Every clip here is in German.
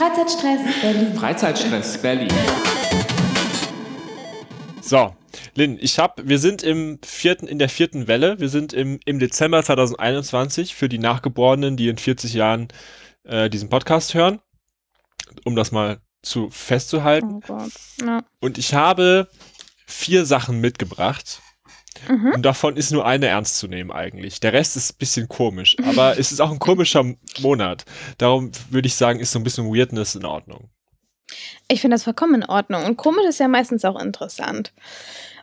Freizeitstress Berlin. Freizeitstress Berlin. So, Lynn, ich hab, wir sind im vierten, in der vierten Welle. Wir sind im, im Dezember 2021 für die Nachgeborenen, die in 40 Jahren äh, diesen Podcast hören. Um das mal zu festzuhalten. Oh Gott. Ja. Und ich habe vier Sachen mitgebracht. Mhm. Und davon ist nur eine ernst zu nehmen eigentlich. Der Rest ist ein bisschen komisch, aber es ist auch ein komischer Monat. Darum würde ich sagen, ist so ein bisschen Weirdness in Ordnung. Ich finde das vollkommen in Ordnung. Und komisch ist ja meistens auch interessant.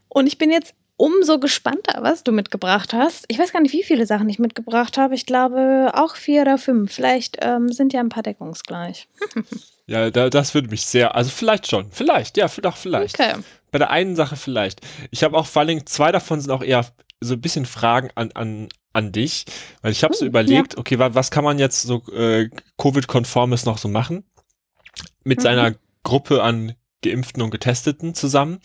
Und ich bin jetzt umso gespannter, was du mitgebracht hast. Ich weiß gar nicht, wie viele Sachen ich mitgebracht habe. Ich glaube auch vier oder fünf. Vielleicht ähm, sind ja ein paar deckungsgleich. Ja, da, das würde mich sehr, also vielleicht schon, vielleicht, ja, doch, vielleicht. Okay. Bei der einen Sache vielleicht. Ich habe auch vor allen Dingen, zwei davon sind auch eher so ein bisschen Fragen an, an, an dich, weil ich habe so Oh, überlegt, okay, wa, was kann man jetzt so äh, Covid-konformes noch so machen? Mit Mhm. seiner Gruppe an Geimpften und Getesteten zusammen.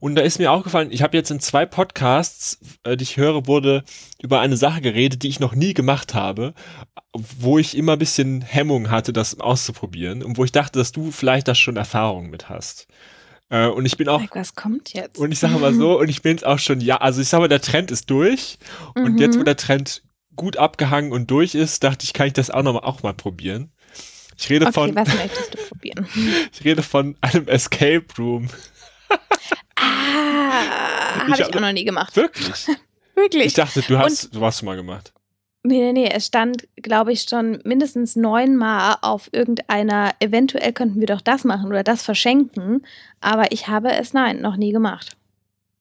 Und da ist mir aufgefallen, ich habe jetzt in zwei Podcasts, äh, die ich höre, wurde über eine Sache geredet, die ich noch nie gemacht habe, wo ich immer ein bisschen Hemmung hatte, das auszuprobieren und wo ich dachte, dass du vielleicht da schon Erfahrung mit hast. Äh, und ich bin auch was kommt jetzt? und ich sage mal so, und ich bin jetzt auch schon, ja, also ich sage mal, der Trend ist durch. Und Mhm. jetzt, wo der Trend gut abgehangen und durch ist, dachte ich, kann ich das auch noch mal, auch mal probieren. Ich rede Okay, von, was möchtest du probieren? ich rede von einem Escape Room. Ah, habe Ich ich auch noch nie gemacht. Wirklich? Wirklich. Ich dachte, du hast, du hast schon mal gemacht. Nee, nee, nee. Es stand, glaube ich, schon mindestens neunmal auf irgendeiner, eventuell könnten wir doch das machen oder das verschenken. Aber ich habe es, nein, noch nie gemacht.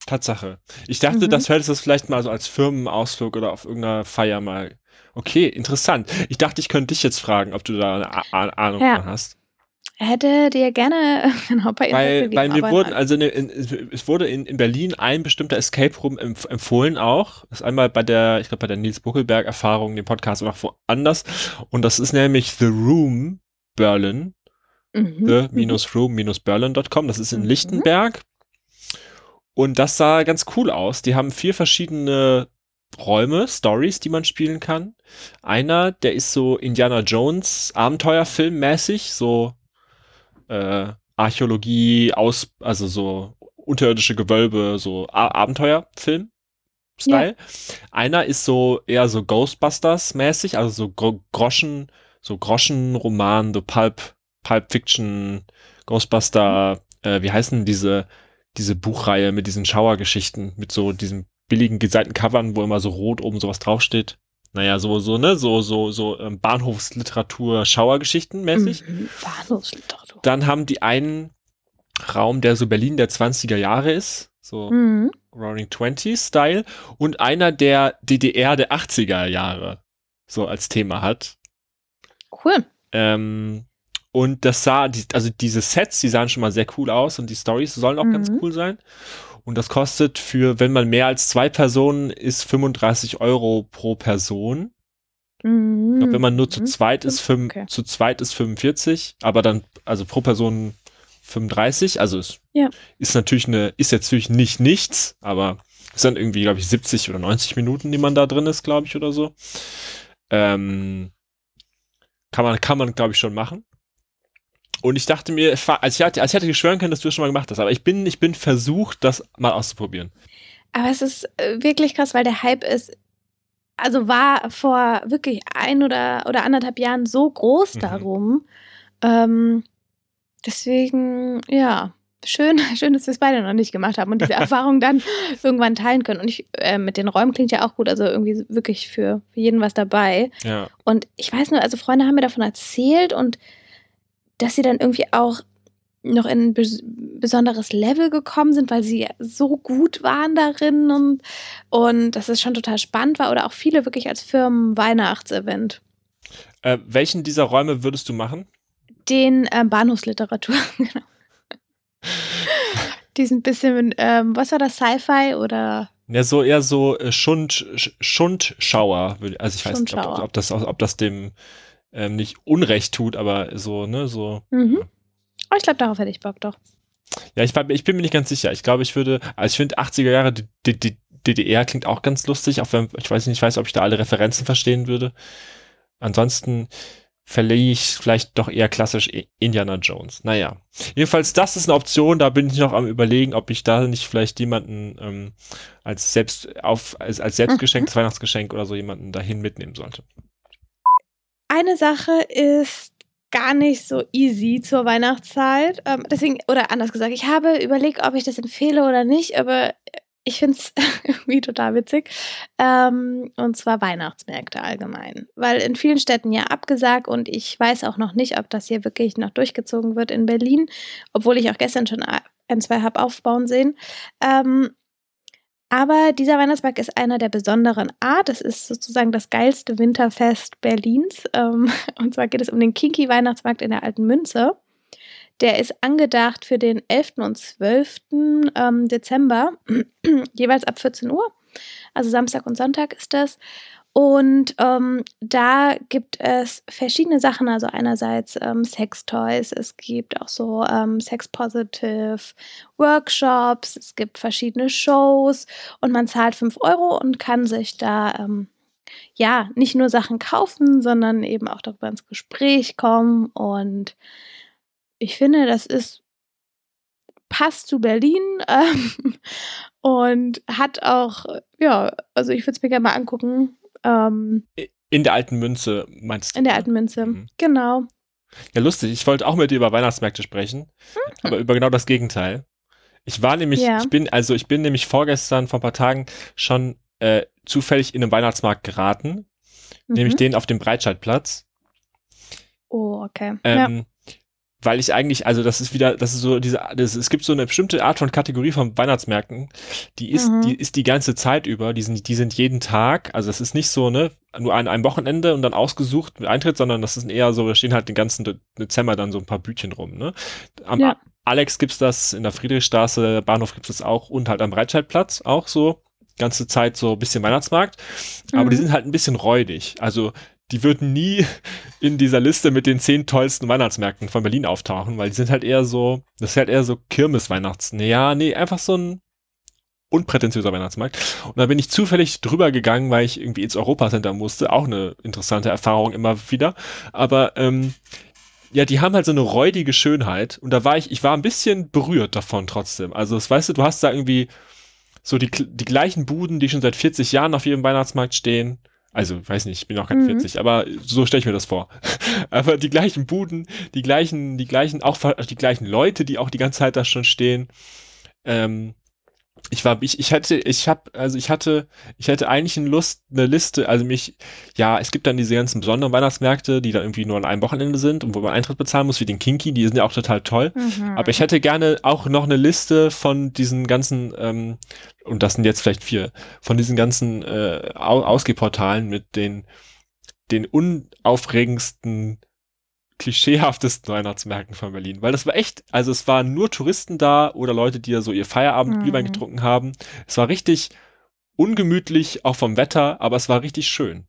Tatsache. Ich dachte, Mhm. das hättest du vielleicht mal so als Firmenausflug oder auf irgendeiner Feier mal. Okay, interessant. Ich dachte, ich könnte dich jetzt fragen, ob du da eine Ahnung Ja. von hast. Hätte dir gerne genau bei Weil, weil mir wurden, nein. also ne, in, es wurde in, in Berlin ein bestimmter Escape Room empf empfohlen auch. Das ist einmal bei der, ich glaube bei der Nils Buckelberg Erfahrung, dem Podcast auch woanders. Und das ist nämlich The Room Berlin, Mhm. the-room-berlin.com. Das ist in Mhm. Lichtenberg. Und das sah ganz cool aus. Die haben vier verschiedene Räume, Stories, die man spielen kann. Einer, der ist so Indiana Jones Abenteuerfilm mäßig, so äh, Archäologie, aus, also so unterirdische Gewölbe, so Abenteuerfilm. Style. Einer ist so eher so Ghostbusters mäßig, also so Gro Groschen, so Groschenroman, so Pulp, Pulp Fiction, Ghostbuster, äh, wie heißen diese, diese Buchreihe mit diesen Schauergeschichten, mit so diesen billigen geseiten Covern, wo immer so rot oben sowas draufsteht. Naja, so, so, ne, so, so, so ähm, Bahnhofsliteratur, Schauergeschichten mäßig. Mhm. Bahnhofsliteratur. Dann haben die einen Raum, der so Berlin der 20er Jahre ist, so Mhm. Roaring Twenties Style, und einer, der DDR der 80er Jahre so als Thema hat. Cool. Ähm, und das sah, also diese Sets, die sahen schon mal sehr cool aus und die Stories sollen auch ganz Mhm. cool sein. Und das kostet für, wenn man mehr als zwei Personen ist, 35 Euro pro Person. Mhm. Glaub, wenn man nur zu Mhm. zweit ist, fünf, Okay. zu zweit ist 45, aber dann, also pro Person 35, also es Ja. ist natürlich eine, ist jetzt natürlich nicht nichts, aber es sind irgendwie, glaube ich, 70 oder 90 Minuten, die man da drin ist, glaube ich, oder so. Ähm, kann man, kann man, glaube ich, schon machen. Und ich dachte mir, als ich, hatte, als ich hatte geschwören können, dass du das schon mal gemacht hast, aber ich bin, ich bin versucht, das mal auszuprobieren. Aber es ist äh, wirklich krass, weil der Hype ist, also war vor wirklich ein oder, oder anderthalb Jahren so groß Mhm. darum. Ähm, deswegen, ja, schön, schön, dass wir es beide noch nicht gemacht haben und diese Erfahrung dann irgendwann teilen können. Und ich, äh, mit den Räumen klingt ja auch gut, also irgendwie wirklich für, für jeden was dabei. Ja. Und ich weiß nur, also Freunde haben mir davon erzählt und dass sie dann irgendwie auch noch in ein bes besonderes Level gekommen sind, weil sie so gut waren darin und, und dass es schon total spannend war oder auch viele wirklich als Firmen-Weihnachtsevent. Äh, welchen dieser Räume würdest du machen? Den ähm, Bahnhofsliteratur, genau. Die sind ein bisschen, ähm, was war das, Sci-Fi oder Ja, so eher so äh, Schund, Sch- Schundschauer. Also ich weiß nicht, ob, ob, das, ob das dem ähm, nicht Unrecht tut, aber so, ne, so. Mhm. Oh, ich glaube, darauf hätte ich Bock doch. Ja, ich, ich bin mir nicht ganz sicher. Ich glaube, ich würde, also ich finde 80er Jahre DDR klingt auch ganz lustig, auch wenn, ich weiß nicht, ich weiß, ob ich da alle Referenzen verstehen würde. Ansonsten, verleihe ich vielleicht doch eher klassisch Indiana Jones. Naja. Jedenfalls, das ist eine Option, da bin ich noch am überlegen, ob ich da nicht vielleicht jemanden ähm, als selbst auf, als, als selbstgeschenktes mhm. Weihnachtsgeschenk oder so jemanden dahin mitnehmen sollte. Eine Sache ist gar nicht so easy zur Weihnachtszeit. Ähm, deswegen, oder anders gesagt, ich habe überlegt, ob ich das empfehle oder nicht, aber ich finde es irgendwie total witzig. Ähm, und zwar Weihnachtsmärkte allgemein. Weil in vielen Städten ja abgesagt und ich weiß auch noch nicht, ob das hier wirklich noch durchgezogen wird in Berlin, obwohl ich auch gestern schon ein, zwei habe aufbauen sehen. Ähm, aber dieser Weihnachtsmarkt ist einer der besonderen Art. Es ist sozusagen das geilste Winterfest Berlins. Ähm, und zwar geht es um den Kinky Weihnachtsmarkt in der Alten Münze. Der ist angedacht für den 11. und 12. Ähm, Dezember, jeweils ab 14 Uhr. Also Samstag und Sonntag ist das. Und ähm, da gibt es verschiedene Sachen, also einerseits ähm, Sextoys, es gibt auch so ähm, Sex-Positive Workshops, es gibt verschiedene Shows. Und man zahlt 5 Euro und kann sich da ähm, ja nicht nur Sachen kaufen, sondern eben auch darüber ins Gespräch kommen. Und ich finde, das ist passt zu Berlin ähm, und hat auch, ja, also ich würde es mir gerne mal angucken. Ähm, in der alten Münze meinst du? In der alten Münze, mhm. genau. Ja, lustig. Ich wollte auch mit dir über Weihnachtsmärkte sprechen, mhm. aber über genau das Gegenteil. Ich war nämlich, ja. ich bin, also ich bin nämlich vorgestern, vor ein paar Tagen schon äh, zufällig in einen Weihnachtsmarkt geraten, mhm. nämlich den auf dem Breitscheidplatz. Oh, okay. Ähm, ja weil ich eigentlich, also das ist wieder, das ist so diese, das, es gibt so eine bestimmte Art von Kategorie von Weihnachtsmärkten, die ist, mhm. die ist die ganze Zeit über, die sind, die sind jeden Tag, also es ist nicht so, ne, nur an einem Wochenende und dann ausgesucht mit Eintritt, sondern das ist eher so, da stehen halt den ganzen Dezember dann so ein paar Bütchen rum, ne. Am ja. Alex gibt's das, in der Friedrichstraße, Bahnhof gibt's das auch und halt am Breitscheidplatz auch so, ganze Zeit so ein bisschen Weihnachtsmarkt, aber die mhm. sind halt ein bisschen räudig, also die würden nie in dieser Liste mit den zehn tollsten Weihnachtsmärkten von Berlin auftauchen, weil die sind halt eher so, das ist halt eher so Kirmes-Weihnachts. Ja, nee, einfach so ein unprätentiöser Weihnachtsmarkt. Und da bin ich zufällig drüber gegangen, weil ich irgendwie ins Europacenter musste. Auch eine interessante Erfahrung immer wieder. Aber ähm, ja, die haben halt so eine räudige Schönheit. Und da war ich, ich war ein bisschen berührt davon trotzdem. Also, das weißt du, du hast da irgendwie so die, die gleichen Buden, die schon seit 40 Jahren auf jedem Weihnachtsmarkt stehen. Also, weiß nicht, ich bin auch kein mhm. 40, aber so stelle ich mir das vor. aber die gleichen Buden, die gleichen, die gleichen, auch die gleichen Leute, die auch die ganze Zeit da schon stehen. Ähm, ich war, ich, ich hätte, ich habe, also ich hatte, ich hätte eigentlich eine Lust, eine Liste, also mich, ja, es gibt dann diese ganzen besonderen Weihnachtsmärkte, die da irgendwie nur an einem Wochenende sind und wo man Eintritt bezahlen muss, wie den Kinky, die sind ja auch total toll. Mhm. Aber ich hätte gerne auch noch eine Liste von diesen ganzen, ähm, und das sind jetzt vielleicht vier, von diesen ganzen äh, Ausgehportalen mit den, den unaufregendsten klischeehaftesten Weihnachtsmärkten von Berlin. Weil das war echt, also es waren nur Touristen da oder Leute, die ja so ihr Feierabend mhm. Glühwein getrunken haben. Es war richtig ungemütlich, auch vom Wetter, aber es war richtig schön.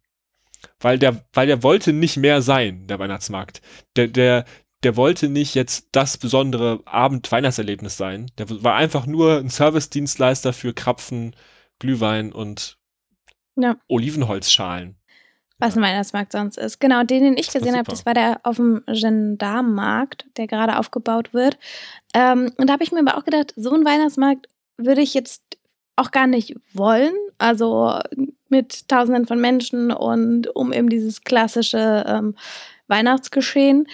Weil der, weil der wollte nicht mehr sein, der Weihnachtsmarkt. Der, der, der wollte nicht jetzt das besondere Abend-Weihnachtserlebnis sein. Der war einfach nur ein Service-Dienstleister für Krapfen, Glühwein und ja. Olivenholzschalen. Was ein Weihnachtsmarkt sonst ist. Genau, den, den ich gesehen habe, das war der auf dem Gendarmenmarkt, der gerade aufgebaut wird. Ähm, und da habe ich mir aber auch gedacht, so ein Weihnachtsmarkt würde ich jetzt auch gar nicht wollen. Also mit Tausenden von Menschen und um eben dieses klassische ähm, Weihnachtsgeschehen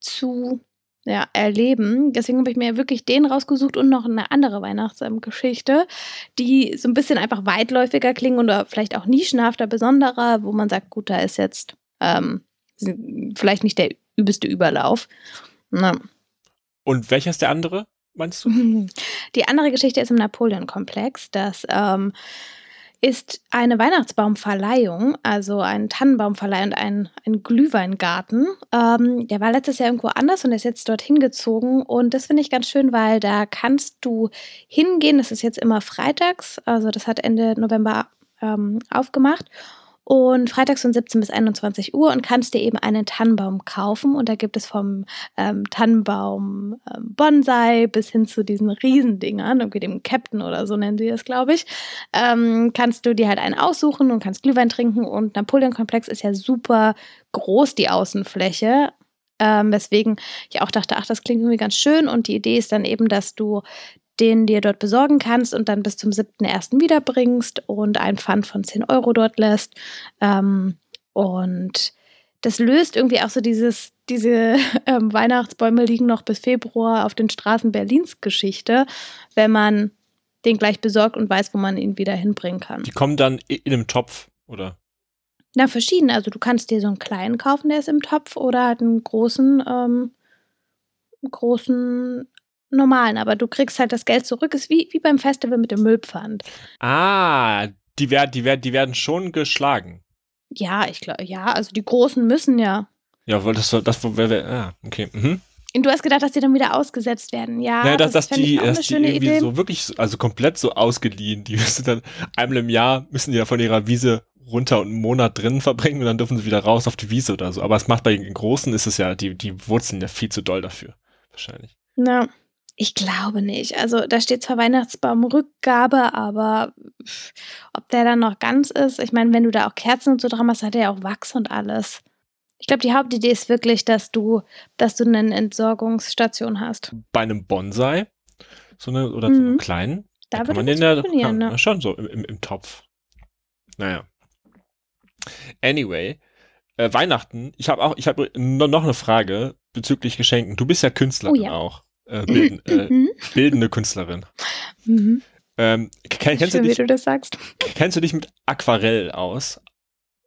zu ja, erleben. Deswegen habe ich mir wirklich den rausgesucht und noch eine andere Weihnachtsgeschichte, die so ein bisschen einfach weitläufiger klingen oder vielleicht auch nischenhafter, besonderer, wo man sagt, gut, da ist jetzt ähm, vielleicht nicht der übelste Überlauf. Na. Und welcher ist der andere, meinst du? Die andere Geschichte ist im Napoleon-Komplex. Das ähm, ist eine Weihnachtsbaumverleihung, also ein Tannenbaumverleih und ein, ein Glühweingarten. Ähm, der war letztes Jahr irgendwo anders und ist jetzt dorthin gezogen. Und das finde ich ganz schön, weil da kannst du hingehen. Das ist jetzt immer freitags, also das hat Ende November ähm, aufgemacht. Und freitags von 17 bis 21 Uhr und kannst dir eben einen Tannenbaum kaufen. Und da gibt es vom ähm, Tannenbaum ähm, Bonsai bis hin zu diesen Riesendingern, irgendwie dem Captain oder so nennen sie das, glaube ich. Ähm, kannst du dir halt einen aussuchen und kannst Glühwein trinken. Und Napoleon-Komplex ist ja super groß, die Außenfläche. Ähm, weswegen ich auch dachte, ach, das klingt irgendwie ganz schön. Und die Idee ist dann eben, dass du den dir dort besorgen kannst und dann bis zum 7.1. wiederbringst und ein Pfand von 10 Euro dort lässt. Ähm, und das löst irgendwie auch so dieses, diese ähm, Weihnachtsbäume liegen noch bis Februar auf den Straßen Berlins Geschichte, wenn man den gleich besorgt und weiß, wo man ihn wieder hinbringen kann. Die kommen dann in einem Topf, oder? Na, verschieden. Also du kannst dir so einen kleinen kaufen, der ist im Topf, oder halt einen großen, ähm, großen normalen, aber du kriegst halt das Geld zurück. Ist wie, wie beim Festival mit dem Müllpfand. Ah, die werden, die werden, die werden schon geschlagen. Ja, ich glaube, ja, also die Großen müssen ja. Ja, weil das, das wäre, ah, okay. Mhm. Und du hast gedacht, dass die dann wieder ausgesetzt werden. Ja, ja dass, das dass die, dass die irgendwie Idee. so wirklich, also komplett so ausgeliehen. Die müssen dann einmal im Jahr müssen die ja von ihrer Wiese runter und einen Monat drin verbringen und dann dürfen sie wieder raus auf die Wiese oder so. Aber es macht bei den Großen ist es ja, die, die Wurzeln ja viel zu doll dafür. Wahrscheinlich. Na, ich glaube nicht. Also da steht zwar Weihnachtsbaumrückgabe, aber ob der dann noch ganz ist, ich meine, wenn du da auch Kerzen und so dran hast, hat er ja auch Wachs und alles. Ich glaube, die Hauptidee ist wirklich, dass du, dass du eine Entsorgungsstation hast. Bei einem Bonsai, so eine, oder so einem Mhm. kleinen, Da kann würde man den ja kann, ne? schon so im, im, im Topf. Naja. Anyway, äh, Weihnachten, ich habe auch, ich habe no, noch eine Frage bezüglich Geschenken. Du bist ja Künstlerin Oh ja. auch. Äh, bilden, äh, Mhm. bildende Künstlerin. Mhm. Ähm, kenn, kennst, du Schön, wie dich, du das sagst. kennst du dich mit Aquarell aus?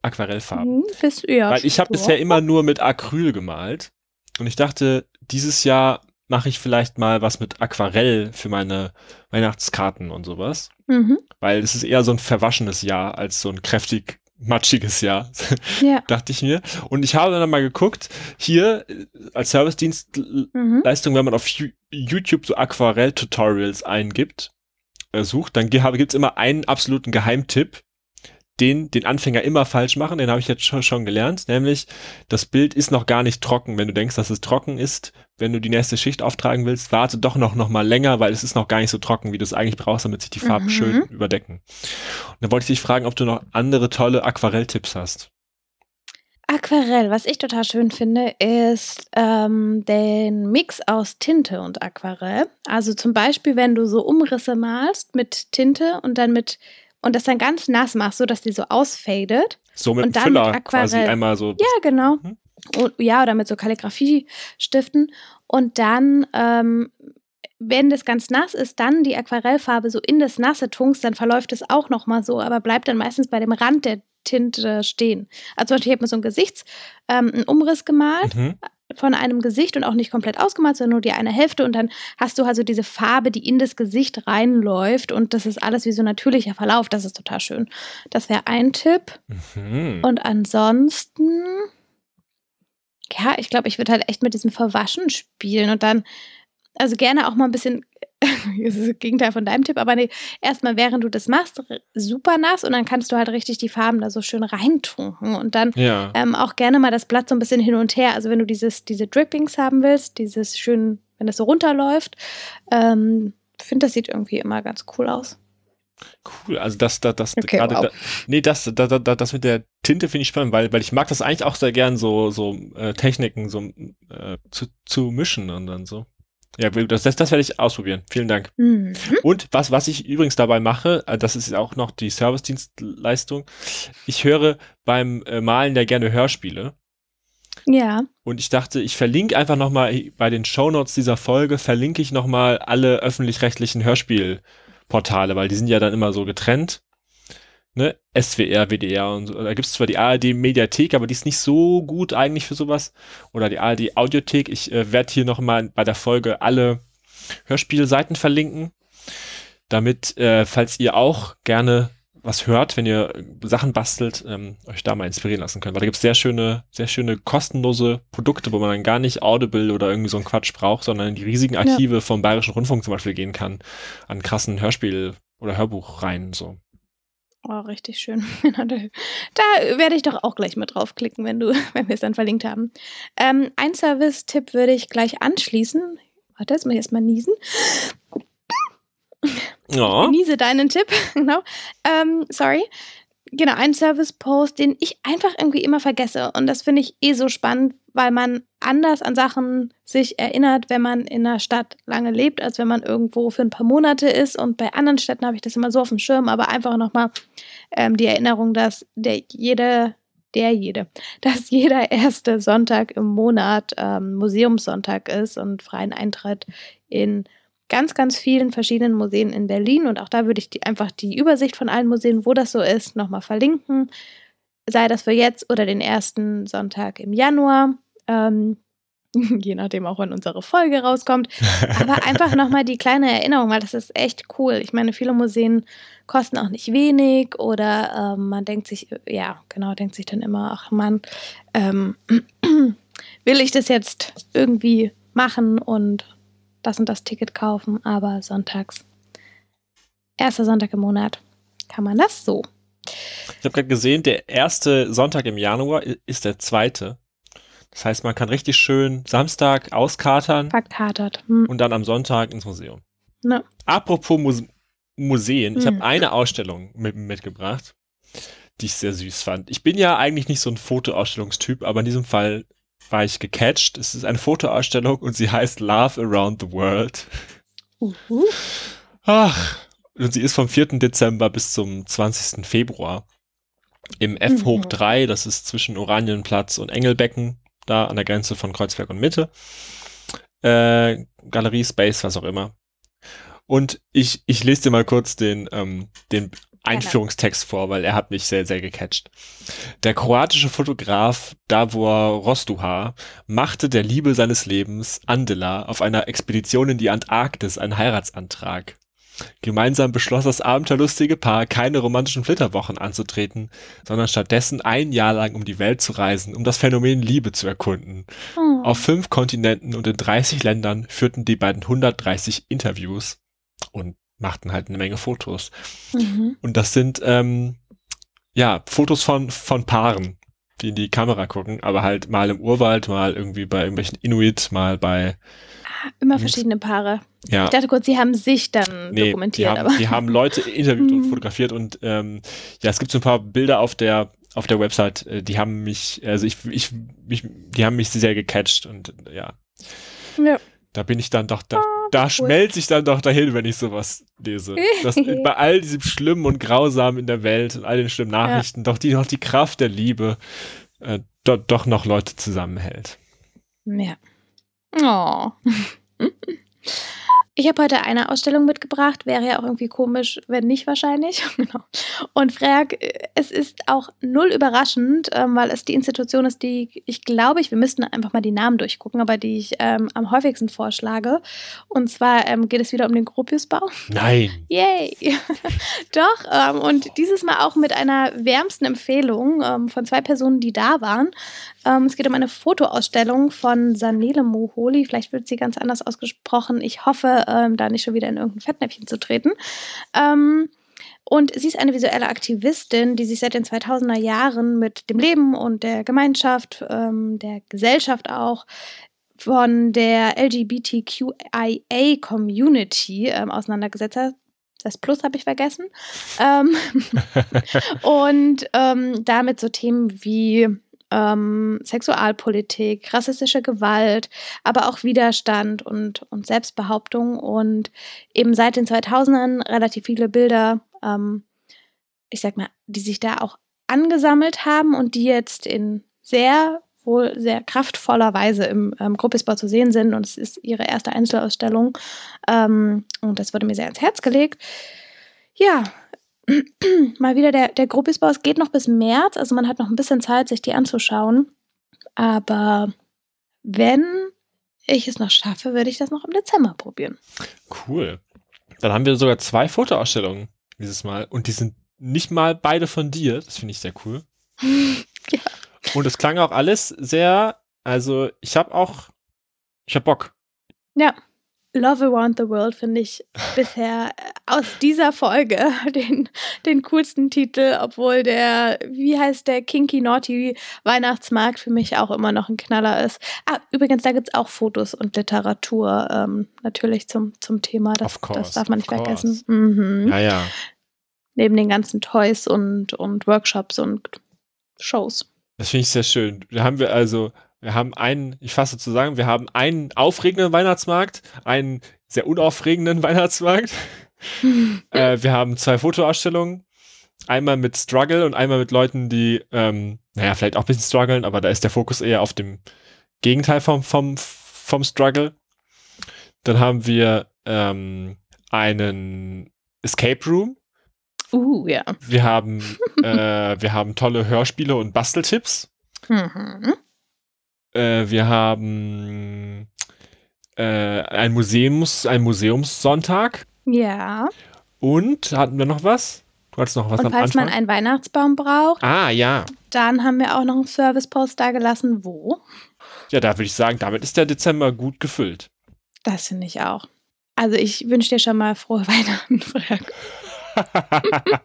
Aquarellfarben? Mhm, bist, ja, Weil ich habe bisher immer nur mit Acryl gemalt. Und ich dachte, dieses Jahr mache ich vielleicht mal was mit Aquarell für meine Weihnachtskarten und sowas. Mhm. Weil es ist eher so ein verwaschenes Jahr als so ein kräftig matschiges Jahr, Ja. dachte ich mir. Und ich habe dann mal geguckt, hier äh, als Servicedienstleistung, Mhm. wenn man auf YouTube so Aquarell-Tutorials eingibt, äh, sucht, dann gibt es immer einen absoluten Geheimtipp, den den Anfänger immer falsch machen, den habe ich jetzt schon, schon gelernt, nämlich das Bild ist noch gar nicht trocken. Wenn du denkst, dass es trocken ist, wenn du die nächste Schicht auftragen willst, warte doch noch, noch mal länger, weil es ist noch gar nicht so trocken, wie du es eigentlich brauchst, damit sich die Farben Mhm. schön überdecken. Und dann wollte ich dich fragen, ob du noch andere tolle Aquarelltipps hast. Aquarell, was ich total schön finde, ist ähm, den Mix aus Tinte und Aquarell. Also zum Beispiel, wenn du so Umrisse malst mit Tinte und dann mit und das dann ganz nass machst, so dass die so ausfadet. So mit Und dann mit Füller quasi Aquarell. einmal so. Ja, genau. Mhm. Und, ja, oder mit so Kalligrafiestiften. Und dann, ähm, wenn das ganz nass ist, dann die Aquarellfarbe so in das Nasse tunkst, dann verläuft es auch nochmal so, aber bleibt dann meistens bei dem Rand der Tinte stehen. Also zum Beispiel, ich habe mir so ein Gesichts, ähm, einen Umriss gemalt Mhm. Von einem Gesicht und auch nicht komplett ausgemalt, sondern nur die eine Hälfte und dann hast du also diese Farbe, die in das Gesicht reinläuft und das ist alles wie so natürlicher Verlauf. Das ist total schön. Das wäre ein Tipp. Mhm. Und ansonsten, ja, ich glaube, ich würde halt echt mit diesem Verwaschen spielen und dann, also gerne auch mal ein bisschen, das ist das Gegenteil von deinem Tipp, aber nee, erstmal während du das machst, super nass und dann kannst du halt richtig die Farben da so schön reintunken und dann Ja. ähm, auch gerne mal das Blatt so ein bisschen hin und her. Also wenn du dieses, diese Drippings haben willst, dieses schön, wenn das so runterläuft, ähm, finde das sieht irgendwie immer ganz cool aus. Cool, also das, das, das Okay, gerade, wow. da, nee, das, da, da, da, das mit der Tinte finde ich spannend, weil, weil ich mag das eigentlich auch sehr gern, so, so äh, Techniken so äh, zu, zu mischen und dann so. Ja, das, das, das werde ich ausprobieren. Vielen Dank. Mhm. Und was, was ich übrigens dabei mache, äh, das ist auch noch die Servicedienstleistung. Ich höre beim äh, Malen ja gerne Hörspiele. Ja. Und ich dachte, ich verlinke einfach nochmal bei den Shownotes dieser Folge, verlinke ich nochmal alle öffentlich-rechtlichen Hörspielportale, weil die sind ja dann immer so getrennt. Ne? SWR, WDR und so. Da gibt es zwar die ARD-Mediathek, aber die ist nicht so gut eigentlich für sowas. Oder die ARD-Audiothek. Ich äh, werde hier nochmal bei der Folge alle Hörspielseiten verlinken, damit, äh, falls ihr auch gerne was hört, wenn ihr Sachen bastelt, ähm, euch da mal inspirieren lassen könnt. Weil da gibt es sehr schöne, sehr schöne kostenlose Produkte, wo man dann gar nicht Audible oder irgendwie so einen Quatsch braucht, sondern in die riesigen Archive vom Bayerischen Rundfunk zum Beispiel gehen kann, an krassen Hörspiel- oder Hörbuchreihen so. Oh, richtig schön. da werde ich doch auch gleich mit draufklicken, wenn du, wenn wir es dann verlinkt haben. Ähm, ein Service-Tipp würde ich gleich anschließen. Warte, jetzt muss ich erstmal niesen. Ja. Niese deinen Tipp, genau. Ähm, sorry. Genau, ein Service-Post, den ich einfach irgendwie immer vergesse. Und das finde ich eh so spannend, weil man anders an Sachen sich erinnert, wenn man in einer Stadt lange lebt, als wenn man irgendwo für ein paar Monate ist. Und bei anderen Städten habe ich das immer so auf dem Schirm, aber einfach nochmal ähm, die Erinnerung, dass der jede, der jede, dass jeder erste Sonntag im Monat ähm, Museumssonntag ist und freien Eintritt in ganz, ganz vielen verschiedenen Museen in Berlin. Und auch da würde ich die, einfach die Übersicht von allen Museen, wo das so ist, nochmal verlinken. Sei das für jetzt oder den ersten Sonntag im Januar. Ähm, je nachdem auch, wann unsere Folge rauskommt. Aber einfach nochmal die kleine Erinnerung, weil das ist echt cool. Ich meine, viele Museen kosten auch nicht wenig oder ähm, man denkt sich, ja, genau, denkt sich dann immer, ach man, ähm, will ich das jetzt irgendwie machen und das und das Ticket kaufen, aber sonntags, erster Sonntag im Monat, kann man das so. Ich habe gerade gesehen, der erste Sonntag im Januar ist der zweite. Das heißt, man kann richtig schön Samstag auskatern. Verkatert. Hm. Und dann am Sonntag ins Museum. Ne. Apropos Muse Museen, ich hm. habe eine Ausstellung mit, mitgebracht, die ich sehr süß fand. Ich bin ja eigentlich nicht so ein Fotoausstellungstyp, aber in diesem Fall war ich gecatcht. Es ist eine Fotoausstellung und sie heißt Love Around the World. Uhu. Ach, und sie ist vom 4. Dezember bis zum 20. Februar im F hoch 3, mhm. das ist zwischen Oranienplatz und Engelbecken, da an der Grenze von Kreuzberg und Mitte. Äh, Galerie Space, was auch immer. Und ich, ich lese dir mal kurz den, ähm, den Einführungstext vor, weil er hat mich sehr, sehr gecatcht. Der kroatische Fotograf Davor Rostuha machte der Liebe seines Lebens, Andela, auf einer Expedition in die Antarktis einen Heiratsantrag. Gemeinsam beschloss das abenteuerlustige Paar, keine romantischen Flitterwochen anzutreten, sondern stattdessen ein Jahr lang um die Welt zu reisen, um das Phänomen Liebe zu erkunden. Oh. Auf fünf Kontinenten und in 30 Ländern führten die beiden 130 Interviews und machten halt eine Menge Fotos. Mhm. Und das sind ähm, ja Fotos von von Paaren, die in die Kamera gucken, aber halt mal im Urwald, mal irgendwie bei irgendwelchen Inuit, mal bei ah, immer verschiedene Paare. Ja. Ich dachte kurz, sie haben sich dann nee, dokumentiert. Die haben, aber. die haben Leute interviewt und mhm. fotografiert und ähm, ja, es gibt so ein paar Bilder auf der auf der Website, äh, die haben mich, also ich, ich, mich, die haben mich sehr gecatcht und ja. Ja. Da bin ich dann doch, da, da schmelze ich dann doch dahin, wenn ich sowas lese. Dass bei all diesem Schlimmen und Grausamen in der Welt und all den schlimmen Nachrichten ja. doch die noch die Kraft der Liebe äh, do, doch noch Leute zusammenhält. Ja. Oh. Ich habe heute eine Ausstellung mitgebracht, wäre ja auch irgendwie komisch, wenn nicht wahrscheinlich. genau. Und Frag, es ist auch null überraschend, ähm, weil es die Institution ist, die ich glaube, ich, wir müssten einfach mal die Namen durchgucken, aber die ich ähm, am häufigsten vorschlage. Und zwar ähm, geht es wieder um den Gropiusbau. Nein. Yay. Doch, ähm, und dieses Mal auch mit einer wärmsten Empfehlung ähm, von zwei Personen, die da waren. Ähm, es geht um eine Fotoausstellung von Sanele Moholi. Vielleicht wird sie ganz anders ausgesprochen. Ich hoffe, ähm, da nicht schon wieder in irgendein Fettnäpfchen zu treten. Ähm, und sie ist eine visuelle Aktivistin, die sich seit den 2000er Jahren mit dem Leben und der Gemeinschaft, ähm, der Gesellschaft auch von der LGBTQIA-Community ähm, auseinandergesetzt hat. Das Plus habe ich vergessen. Ähm, und damit so Themen wie ähm, Sexualpolitik, rassistische Gewalt, aber auch Widerstand und, und Selbstbehauptung. Und eben seit den 2000ern relativ viele Bilder, ähm, ich sag mal, die sich da auch angesammelt haben und die jetzt in sehr wohl sehr kraftvoller Weise im ähm, Gruppisbau zu sehen sind. Und es ist ihre erste Einzelausstellung. Ähm, und das wurde mir sehr ans Herz gelegt. Ja, mal wieder der, der Gruppisbau. Es geht noch bis März, also man hat noch ein bisschen Zeit, sich die anzuschauen. Aber wenn ich es noch schaffe, würde ich das noch im Dezember probieren. Cool. Dann haben wir sogar zwei Fotoausstellungen dieses Mal und die sind nicht mal beide von dir. Das finde ich sehr cool. ja. Und es klang auch alles sehr, also ich habe auch, ich habe Bock. Ja. Love Around the World finde ich bisher äh, aus dieser Folge den, den coolsten Titel, obwohl der, wie heißt der, Kinky Naughty Weihnachtsmarkt für mich auch immer noch ein Knaller ist. Ah, übrigens, da gibt es auch Fotos und Literatur ähm, natürlich zum, zum Thema. Das, course, das darf man nicht vergessen. Mhm. Ja, ja. Neben den ganzen Toys und, und Workshops und Shows. Das finde ich sehr schön. Da haben wir also, wir haben einen, ich fasse zusammen, wir haben einen aufregenden Weihnachtsmarkt, einen sehr unaufregenden Weihnachtsmarkt. äh, wir haben zwei Fotoausstellungen. Einmal mit Struggle und einmal mit Leuten, die, ähm, naja, vielleicht auch ein bisschen strugglen, aber da ist der Fokus eher auf dem Gegenteil vom, vom, vom Struggle. Dann haben wir ähm, einen Escape Room. Uh, ja. Wir haben, äh, wir haben tolle Hörspiele und Basteltipps. Mhm. Äh, wir haben äh, ein Museums, ein Museumssonntag. Ja. Und hatten wir noch was? Du hattest noch was Und am falls Anfang? man einen Weihnachtsbaum braucht, ah, ja. dann haben wir auch noch einen Servicepost da gelassen. Wo? Ja, da würde ich sagen, damit ist der Dezember gut gefüllt. Das finde ich auch. Also ich wünsche dir schon mal frohe Weihnachten, Frank.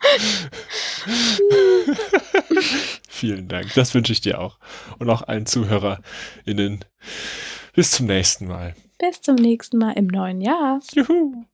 Vielen Dank. Das wünsche ich dir auch. Und auch allen ZuhörerInnen. Bis zum nächsten Mal. Bis zum nächsten Mal im neuen Jahr. Juhu.